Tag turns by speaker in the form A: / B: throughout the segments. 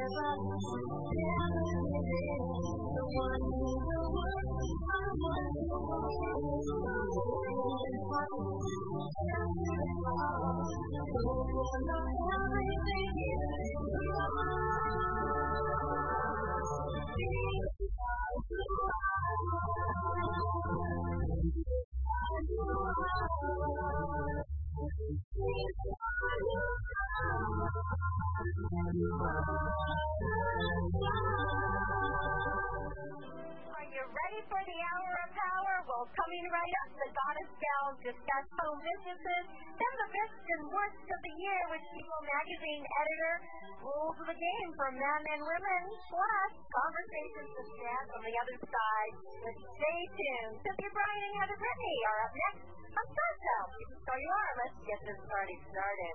A: Are you ready for the hour of power? Well, coming right up, the Goddess Gals discuss home businesses, then the best and worst of the year with People Magazine editor, rules of the game for men and women, plus conversations with Jan on the other side. But stay tuned. Cynthia Brian and Heather Brittany are up next on Starstyle. So you are. Let's get this party started.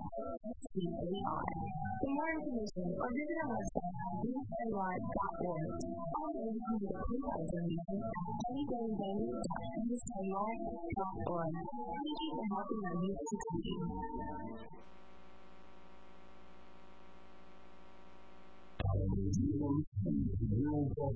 B: For more information, or visit our website at bstar.org. Also, you can get PayPal donation at www.bstar.org. Thank you for helping our youth succeed.
C: World Talk.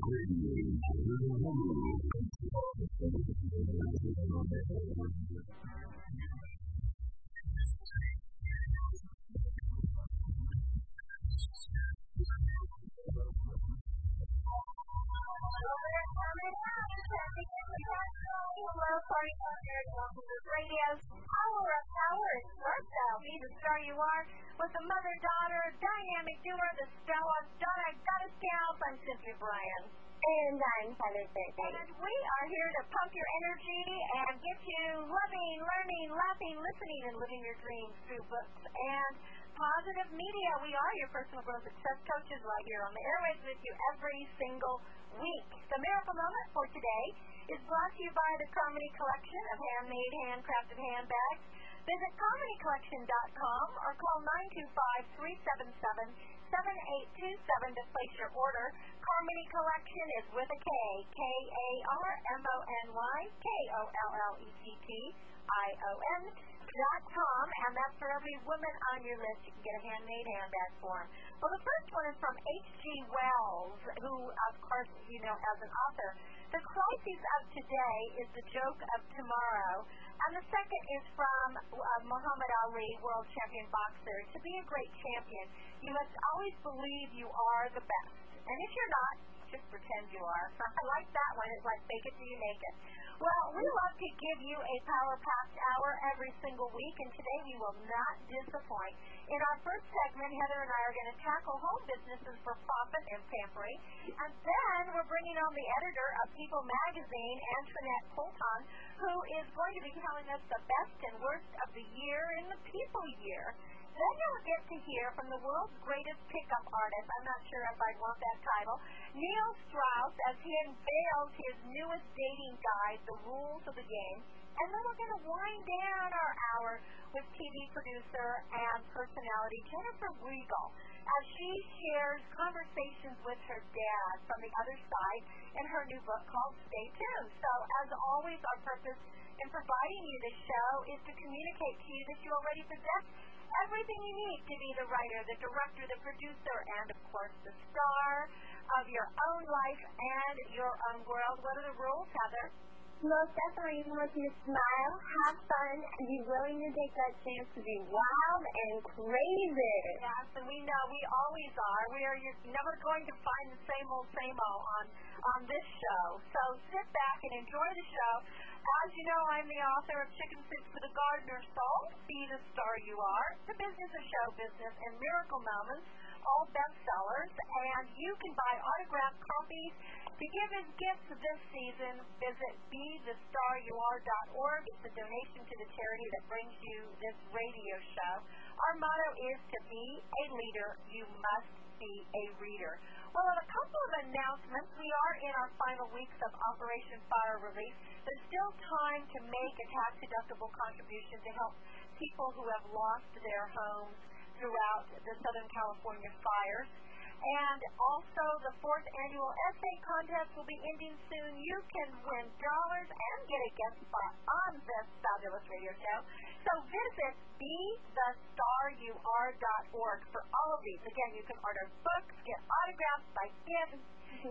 A: Hello, party listeners. Welcome to Radio's Hour of Power. Starstyle, be the star you are, with the mother-daughter dynamic duo, the Stella Donna Goddess. I'm Cynthia Brian.
B: And I'm Heather Brittany.
A: And we are here to pump your energy and get you loving, learning, laughing, listening, and living your dreams through books and positive media. We are your personal growth success coaches right here on the airwaves with you every single week. The miracle moment for today is brought to you by the Karmony Kollection of handmade, handcrafted handbags. Visit KarmonyKollection.com or call 925-377-7827 to place your order. Karmony Kollection is with a K, K-A-R-M-O-N-Y, K-O-L-L-E-C-T, I-O-N, dot com, and that's for every woman on your list. You can get a handmade handbag form. Well, the first one is from H.G. Wells, who, of course, you know as an author. The crisis of today is the joke of tomorrow. And the second is from uh, Muhammad Ali, world champion boxer. To be a great champion, you must always believe you are the best. And if you're not, just pretend you are. I like that one. It's like fake it till you make it. Well, we love to give you a power packed hour every single week, and today we will not disappoint. In our first segment, Heather and I are going to tackle home businesses for profit and pampering, and then we're bringing on the editor of People Magazine, Antoinette Colton, who is going to be telling us the best and worst of the year in the People Year. Then you'll get to hear from the world's greatest pickup artist. I'm not sure if I'd want that title. Neil Strauss, as he unveils his newest dating guide, The Rules of the Game. And then we're going to wind down our hour with TV producer and personality Jennifer Regal as she shares conversations with her dad from the other side in her new book called Stay Tuned. So, as always, our purpose in providing you this show is to communicate to you that you already possess everything you need to be the writer, the director, the producer, and of course the star of your own life and your own world. What are the rules, Heather?
B: Most definitely, you want to smile, have fun, and be willing to take that chance to be wild and crazy.
A: Yes, and we know we always are. We are you're never going to find the same old, same old on on this show. So sit back and enjoy the show. As you know, I'm the author of Chicken Soup for the Gardener's Soul, Be the Star You Are, The Business of Show Business, and Miracle Moments, all bestsellers. And you can buy autographed copies. To give his gifts this season, visit BeTheStarYouAre.org. It's a donation to the charity that brings you this radio show. Our motto is to be a leader, you must be a reader. Well, a couple of announcements. We are in our final weeks of Operation Fire Relief. There's still time to make a tax-deductible contribution to help people who have lost their homes throughout the Southern California fires. And also, the fourth annual essay contest will be ending soon. You can win dollars and get a guest spot on this fabulous radio show. So visit BeTheStarYouAre.org for all of these. Again, you can order books, get autographs, by gifts,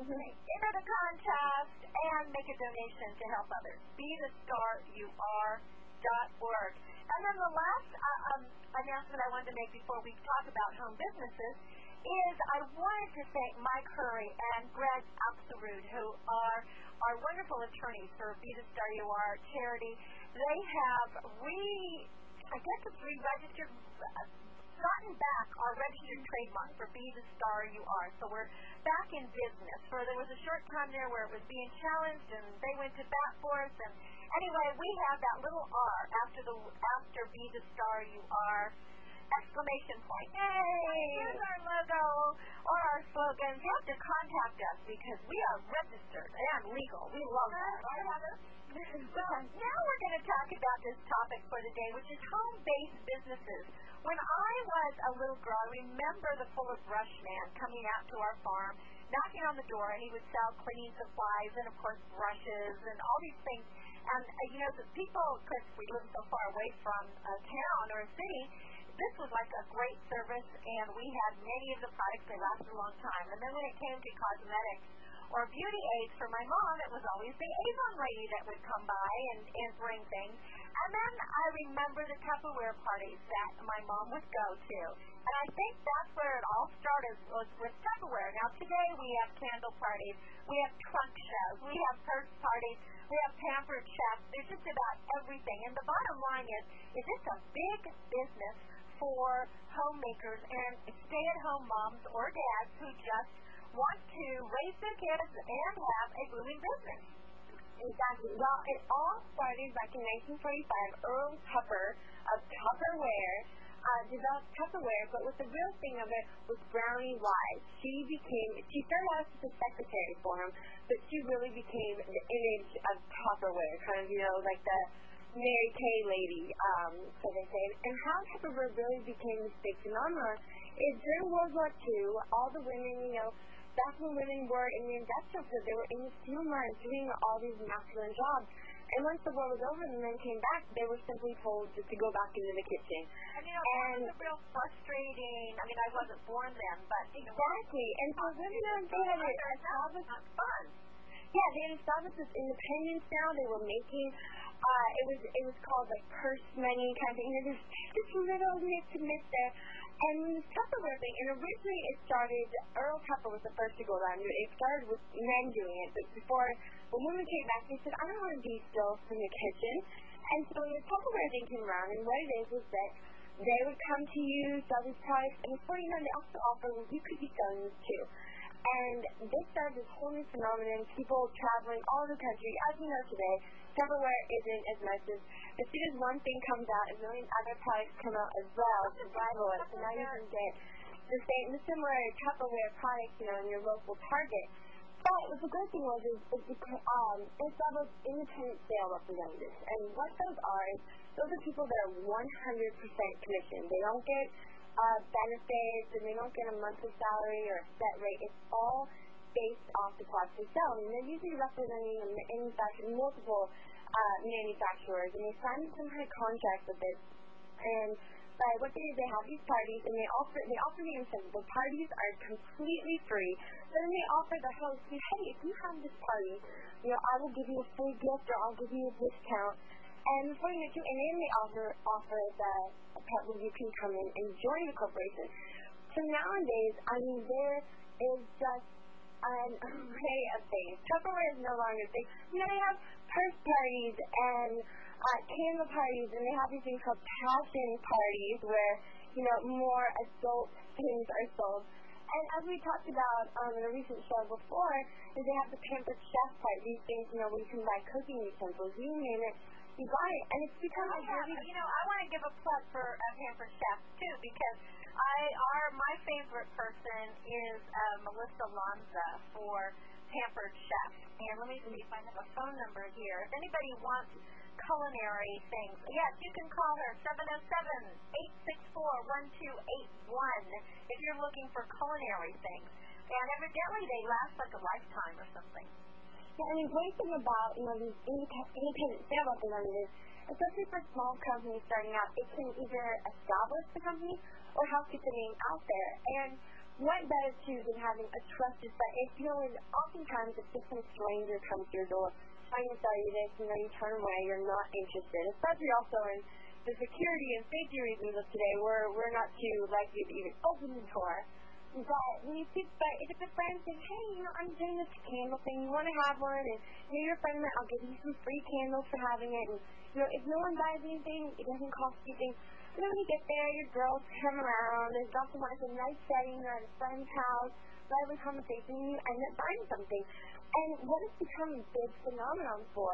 A: enter the contest, and make a donation to help others. BeTheStarYouAre.org. And then the last uh, um, announcement I wanted to make before we talk about home businesses is I wanted to thank Mike Hurry and Greg Axelrod, who are our wonderful attorneys for Be the Star You Are charity. They have re, I guess it's re-registered, uh, gotten back our registered trademark for Be the Star You Are. So we're back in business. For there was a short time there where it was being challenged, and they went to bat for us. And anyway, we have that little R after the after Be the Star You Are exclamation point. Yay! Here's our logo or our slogans. You have to contact us because we are registered and legal. We love that. Well, now we're going to talk about this topic for the day, which is home-based businesses. When I was a little girl, I remember the Fuller Brush man coming out to our farm, knocking on the door, and he would sell cleaning supplies and, of course, brushes and all these things. And, uh, you know, the people, because we live so far away from a town or a city, this was like a great service, and we had many of the products. They lasted a long time. And then when it came to cosmetics or beauty aids for my mom, it was always the Avon lady that would come by and, and bring things. And then I remember the Tupperware parties that my mom would go to. And I think that's where it all started was with Tupperware. Now today we have candle parties, we have trunk shows, we have purse parties, we have pampered chefs. There's just about everything. And the bottom line is, is it's a big business for homemakers and stay-at-home moms or dads who just want to raise their kids and have a booming business.
D: Exactly. Well, it all started back in 1945. Earl Tupper of Tupperware uh, developed Tupperware, but what the real thing of it was Brownie Wise. She became, she started out as a secretary for him, but she really became the image of Tupperware, kind of, you know, like the Mary Kay lady, um, so they say. And how Tupperware really became this big phenomenon is during World War II, all the women, you know, back when women were in the industrial field, they were in the steel mines doing all these masculine jobs. And once the war was over and the men came back, they were simply told just to go back into the kitchen.
A: And, you know, and it was real frustrating. I mean, I wasn't born then, but, you know.
D: Exactly. And so women, they had a,
A: a fun.
D: Yeah, they had established this independence now. They were making uh, it was it was called like purse money kind of thing. And there's this little niche to miss there. And this Tupperware thing, and originally it started, Earl Tupper was the first to go around. It started with men doing it, but before, when women came back, they said, I don't want to be still in the kitchen. And so the Tupperware thing came around, and what it is is that they would come to you, sell these products, and before you know they also offer, well, you could be selling this too. And this started this whole new phenomenon, people traveling all over the country. As you know today, Tupperware isn't as much as as soon as one thing comes out, a million other products come out as well to rival it. So now you can get the same, the similar Tupperware products, you know, in your local Target. But the good thing was is, is because, um, it's those independent sale representatives, and what those are is those are people that are 100% commission. They don't get uh, benefits, and they don't get a monthly salary or a set rate. It's all based off the products they sell. And they're usually representing and manufacturing multiple uh, manufacturers, and they sign some kind of contract with it. And by what they do, they have these parties, and they offer they offer the incentive. The parties are completely free. So then they offer the host, hey, if you have this party, you know, I will give you a free gift, or I'll give you a discount. And before you it, and then they offer offer the a where you can come in and join the corporation. So nowadays, I mean, there is just an array of things. Tupperware is no longer a thing. You know, they have purse parties and uh, candle parties, and they have these things called passion parties where, you know, more adult things are sold. and as we talked about um, in a recent show before, is they have the pampered chef type. These things, you know, where you can buy cooking utensils. You name it, you buy it, and it's become
A: I
D: a really
A: you know, I want to give a plug for uh, Pampered Chef too because I our my favorite person is uh, Melissa Lanza for Pampered Chef. And let me see if I have a phone number here. If anybody wants culinary things, yes, you can call her 707-864-1281 if you're looking for culinary things. And evidently they last like a lifetime or something.
D: Yeah, and the great thing about you know these independent, sale representatives, especially for small companies starting out, it can either establish the company or help get the name out there. And what better too than having a trusted friend? If you know, and oftentimes if just some stranger comes to your door trying to sell you this, you know, you turn away, you're not interested. Especially also in the security and safety reasons of today, where we're not too likely to even open the door. But when you see, but if it's a friend saying, hey, you know, I'm doing this candle thing, you want to have one, and you know, your friend, I'll give you some free candles for having it, and you know, if no one buys anything, it doesn't cost anything. And when you get there, your girls come around, lots of it's a nice setting, you're at a friend's house, lively conversation, and you end up buying something. And what it's become a big phenomenon for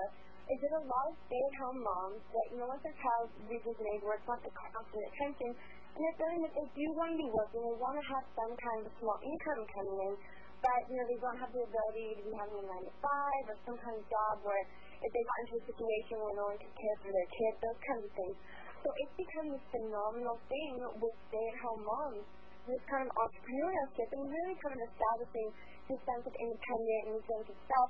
D: is that a lot of stay-at-home moms that, you know, once their child reaches an age where it's not the constant attention, and they're feeling that they do want to be working, they want to have some kind of small income coming in, but, you know, they don't have the ability to be having a 9 to 5 or some kind of job where if they got into a situation where no one could care for their kids, those kinds of things. So it's become this phenomenal thing with stay-at-home moms, this kind of entrepreneurship, and really kind of establishing this sense of independence and sense of self,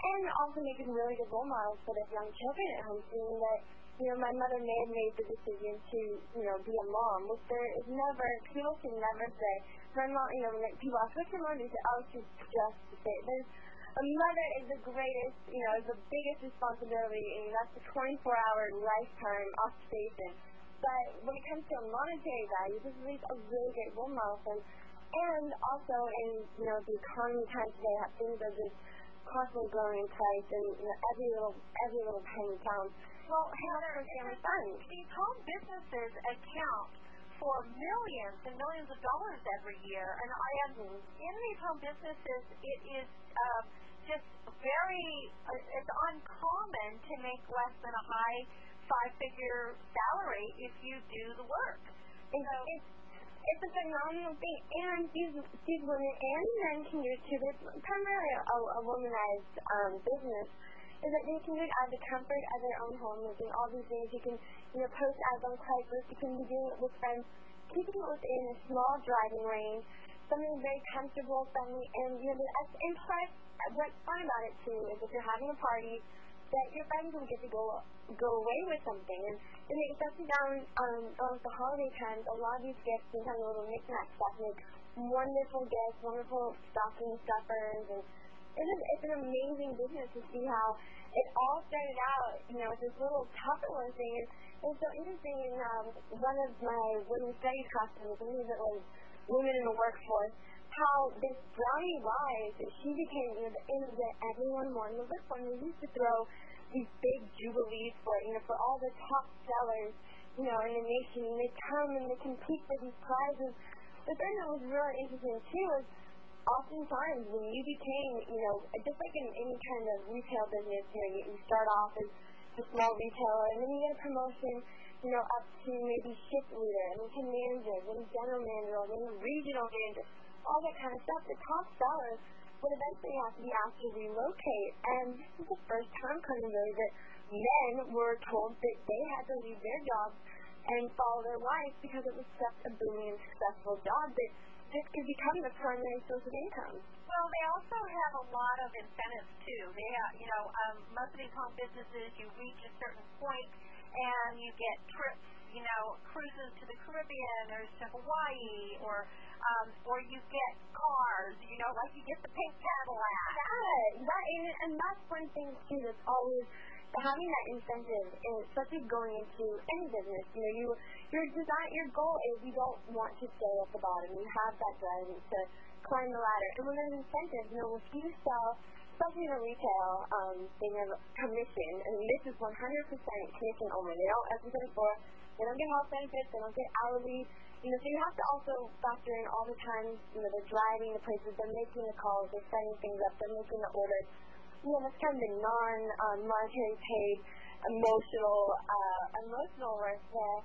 D: and also making really good role models for their young children at home, seeing that you know, my mother may have made the decision to, you know, be a mom, which there is never, people can never say, my mom, you know, when people ask, what's your mom? They say, oh, she's just a. There's, a mother is the greatest, you know, the biggest responsibility, and that's a 24-hour lifetime occupation. But when it comes to monetary value, this is a really great role model for. And also in, you know, the economy times today, how things are just constantly growing in price, and you know, every little, every little penny counts.
A: Well, Heather, these home businesses account for millions and millions of dollars every year, and I am in these home businesses. It is uh, just very uh, it's uncommon to make less than a high five-figure salary if you do the work.
D: And so, it's it's a phenomenal thing, and these these women and men can do it too. It's primarily a, a womanized um, business is that they can do it out of the comfort of their own home. They all these things. You can, you know, post ads on Craigslist. You can be doing it with friends. Keeping it within a small driving range, something very comfortable, friendly, and you know, and plus, what's fun about it too is if you're having a party, that your friends will get to go go away with something. And, and especially down um, on the holiday times, a lot of these gifts, a little knickknack stuff, make wonderful gifts, wonderful stocking stuffers, and it's, just, it's an amazing business to see how it all started out, you know, with this little Tupperware thing. And it's so interesting um, one of my women's studies classes, I believe it was Women in the Workforce, how this Brownie Wise, she became, you know, the image that everyone wanted to look for. And we used to throw these big jubilees for, you know, for all the top sellers, you know, in the nation. And they come and they compete for these prizes. The thing that was really interesting, too, is oftentimes when you became, you know, just like in any kind of retail business, you know, you, you start off as a small retailer and then you get a promotion, you know, up to maybe shift leader and then to manager, then general manager, then regional manager, all that kind of stuff. The top sellers would eventually have to be asked to relocate. And this is the first time kind of really that men were told that they had to leave their jobs and follow their wives because it was such a booming and successful job that this could become the primary source of income.
A: Well, they also have a lot of incentives too. They have, you know, um, most of these home businesses, you reach a certain point and you get trips, you know, cruises to the Caribbean or to Hawaii or um, or you get cars, you know, like you get the pink Cadillac.
D: Yeah, that, and, and that's one thing too that's always having that incentive, and especially going into any business, you know, you your design, your goal is you don't want to stay at the bottom. You have that drive to climb the ladder. And when there's incentives, you know, if you sell, especially in retail um, thing of commission, and this is 100% commission only. They don't, as we said before, they don't get health benefits, they don't get hourly You know, so you have to also factor in all the times, you know, they're driving the places, they're making the calls, they're setting things up, they're making the orders. You know, kind of the non-monetary um, paid emotional uh, emotional work there.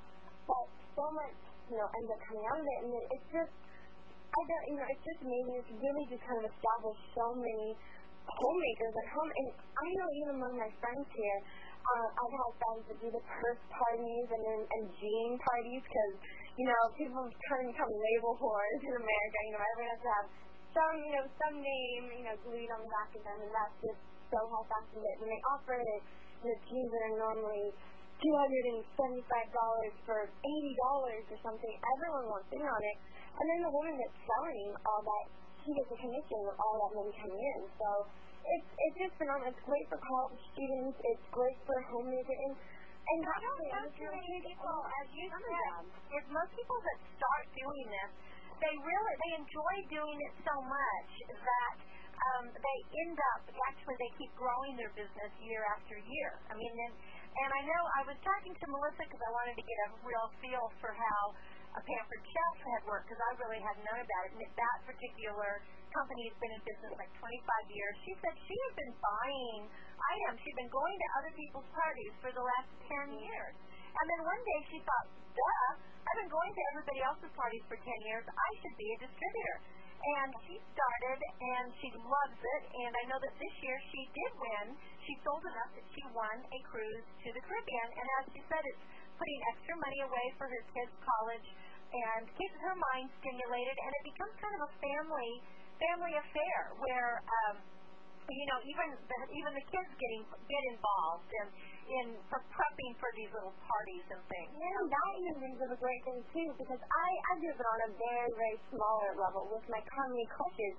D: But so much, you know, ends up coming out of it, and it's just, I don't, you know, it's just amazing. It's really just kind of established so many homemakers at home, and I know even among my friends here, uh, I've had friends that do the purse parties and then and jean parties because you know people turn become label whores in America. You know, everyone has to have some you know some name you know glued on the back of them, and that's just so how fashion it. When they offer it, the jeans that are normally two hundred and seventy-five dollars for eighty dollars or something, everyone wants in on it. And then the woman that's selling all that, she gets a commission with all that money coming in. So it's it's just phenomenal. It's great for college students. It's great for homemakers. And, and
A: don't know too people, as you said, is most people that start doing this, they really they enjoy doing it so much that um, they end up actually they keep growing their business year after year. I mean, and and I know I was talking to Melissa because I wanted to get a real feel for how a pampered chef had worked because I really had known about it. And that particular company has been in business like 25 years. She said she had been buying items. She'd been going to other people's parties for the last 10 years. And then one day she thought, duh, I've been going to everybody else's parties for 10 years. I should be a distributor. And she started, and she loves it. And I know that this year she did win. She sold enough that she won a cruise to the Caribbean. And as she said, it's putting extra money away for her kids' college and keeps her mind stimulated. And it becomes kind of a family family affair where um, you know even the, even the kids getting get involved and in for prepping for these little parties and things.
D: Yeah, that even brings a great thing too because I I do it on a very very smaller level with my Karmony clutches.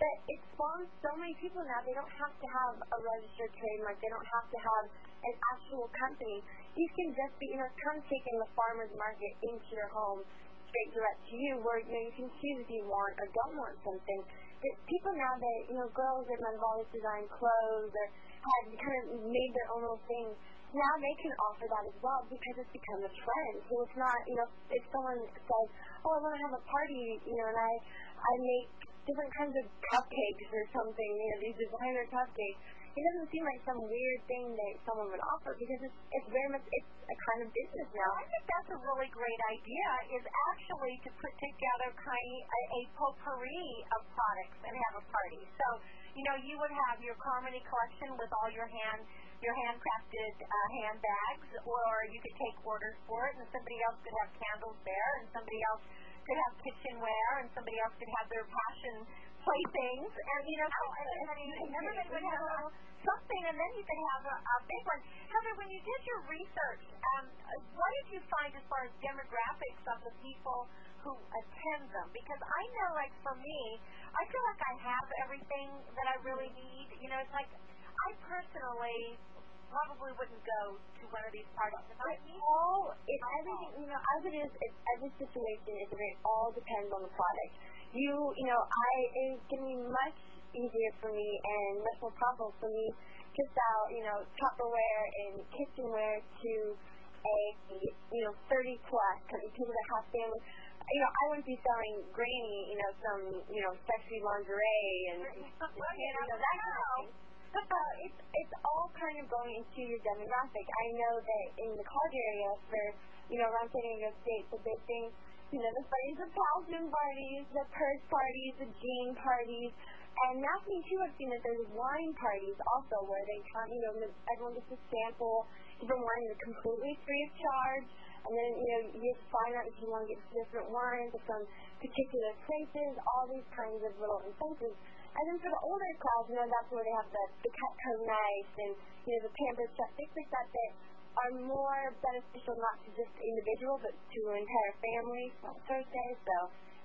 D: But it spawns so many people now. They don't have to have a registered trademark. They don't have to have an actual company. You can just be, you know, come taking the farmer's market into your home straight direct to you where you, know, you can choose if you want or don't want something. People now that, you know, girls that might have always designed clothes or had kind of made their own little things, now they can offer that as well because it's become a trend. So it's not, you know, if someone says, oh, I want to have a party, you know, and I, I make different kinds of cupcakes or something, you know, these designer cupcakes, it doesn't seem like some weird thing that someone would offer because it's, it's very much it's a kind of business now.
A: I think that's a really great idea. Is actually to put together kind of a, a potpourri of products and have a party. So you know you would have your Karmony Kollection with all your hand your handcrafted uh, handbags, or you could take orders for it, and somebody else could have candles there, and somebody else could have kitchenware, and somebody else could have their passion playthings, and you know, and, and, and everybody would have a little something, and then you could have a, a big one. Heather, when you did your research, um, what did you find as far as demographics of the people who attend them? Because I know, like for me, I feel like I have everything that I really need. You know, it's like I personally probably wouldn't go to one of these parties. If I
D: need all, if everything, you know, as it is, if every situation is, it all depends on the product you, you know, I it was going to be much easier for me and much more profitable for me to sell, you know, Tupperware and kitchenware to a, you know, 30 plus people that have families. You know, I wouldn't be selling Granny, you know, some, you know, sexy lingerie and, you know, that kind of thing. But uh, it's it's all kind of going into your demographic. I know that in the college area for you know around San Diego State, the big thing you know, the parties, the costume parties, the purse parties, the jean parties. And now me too, I've seen that there's wine parties also where they come, you know, everyone gets a sample different wine is completely free of charge. And then, you know, you find out if you want to get different wines from particular places, all these kinds of little incentives. And then for the older crowd, you know, that's where they have the, the Cutco Nice and, you know, the Pampered Chef, that that are more beneficial not to just the individual but to an entire family, per se. So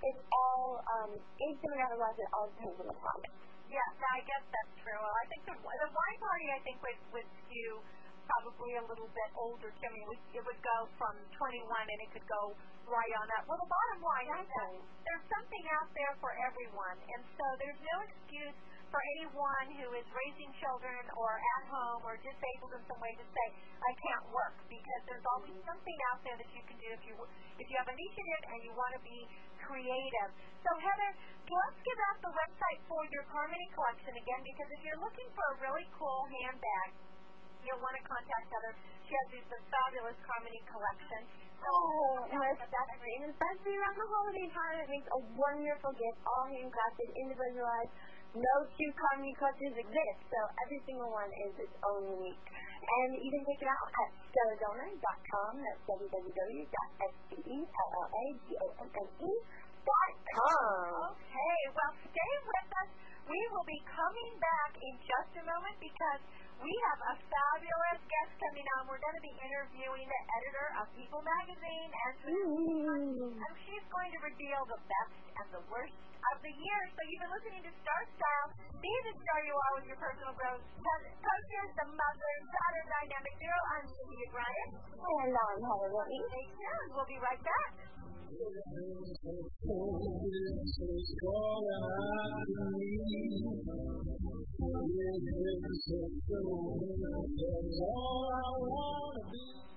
D: it's all um, anything that otherwise it all depends on the product.
A: Yeah, I guess that's true. I think the, the wine party I think would would skew probably a little bit older too. I mean, it would, it would go from 21 and it could go right on up. Well, the bottom line is that there's something out there for everyone, and so there's no excuse for anyone who is raising children or at home or disabled in some way to say I can't work because there's always something out there that you can do if you if you have initiative and you want to be creative. So Heather, let's give out the website for your Karmony Kollection again because if you're looking for a really cool handbag, you'll want to contact Heather. She has this fabulous Karmony Kollection.
D: Oh, that's great. And especially around the holiday time, it makes a wonderful gift, all handcrafted, individualized. No two Karmony clutches exist, so every single one is its own unique. And you can check it out at stelladonna.com. That's www.stelladonna.com.
A: Okay, well, will be coming back in just a moment because we have a fabulous guest coming on. We're going to be interviewing the editor of People Magazine, and and she's going to reveal the best and the worst of the year. So you've been listening to Star Style. Be the star you are with your personal growth. Coaches, the mother, daughter dynamic duo. I'm Cynthia Brian.
D: And I'm Heather Brittany.
A: Stay tuned. We'll be right back.
C: All I wanna be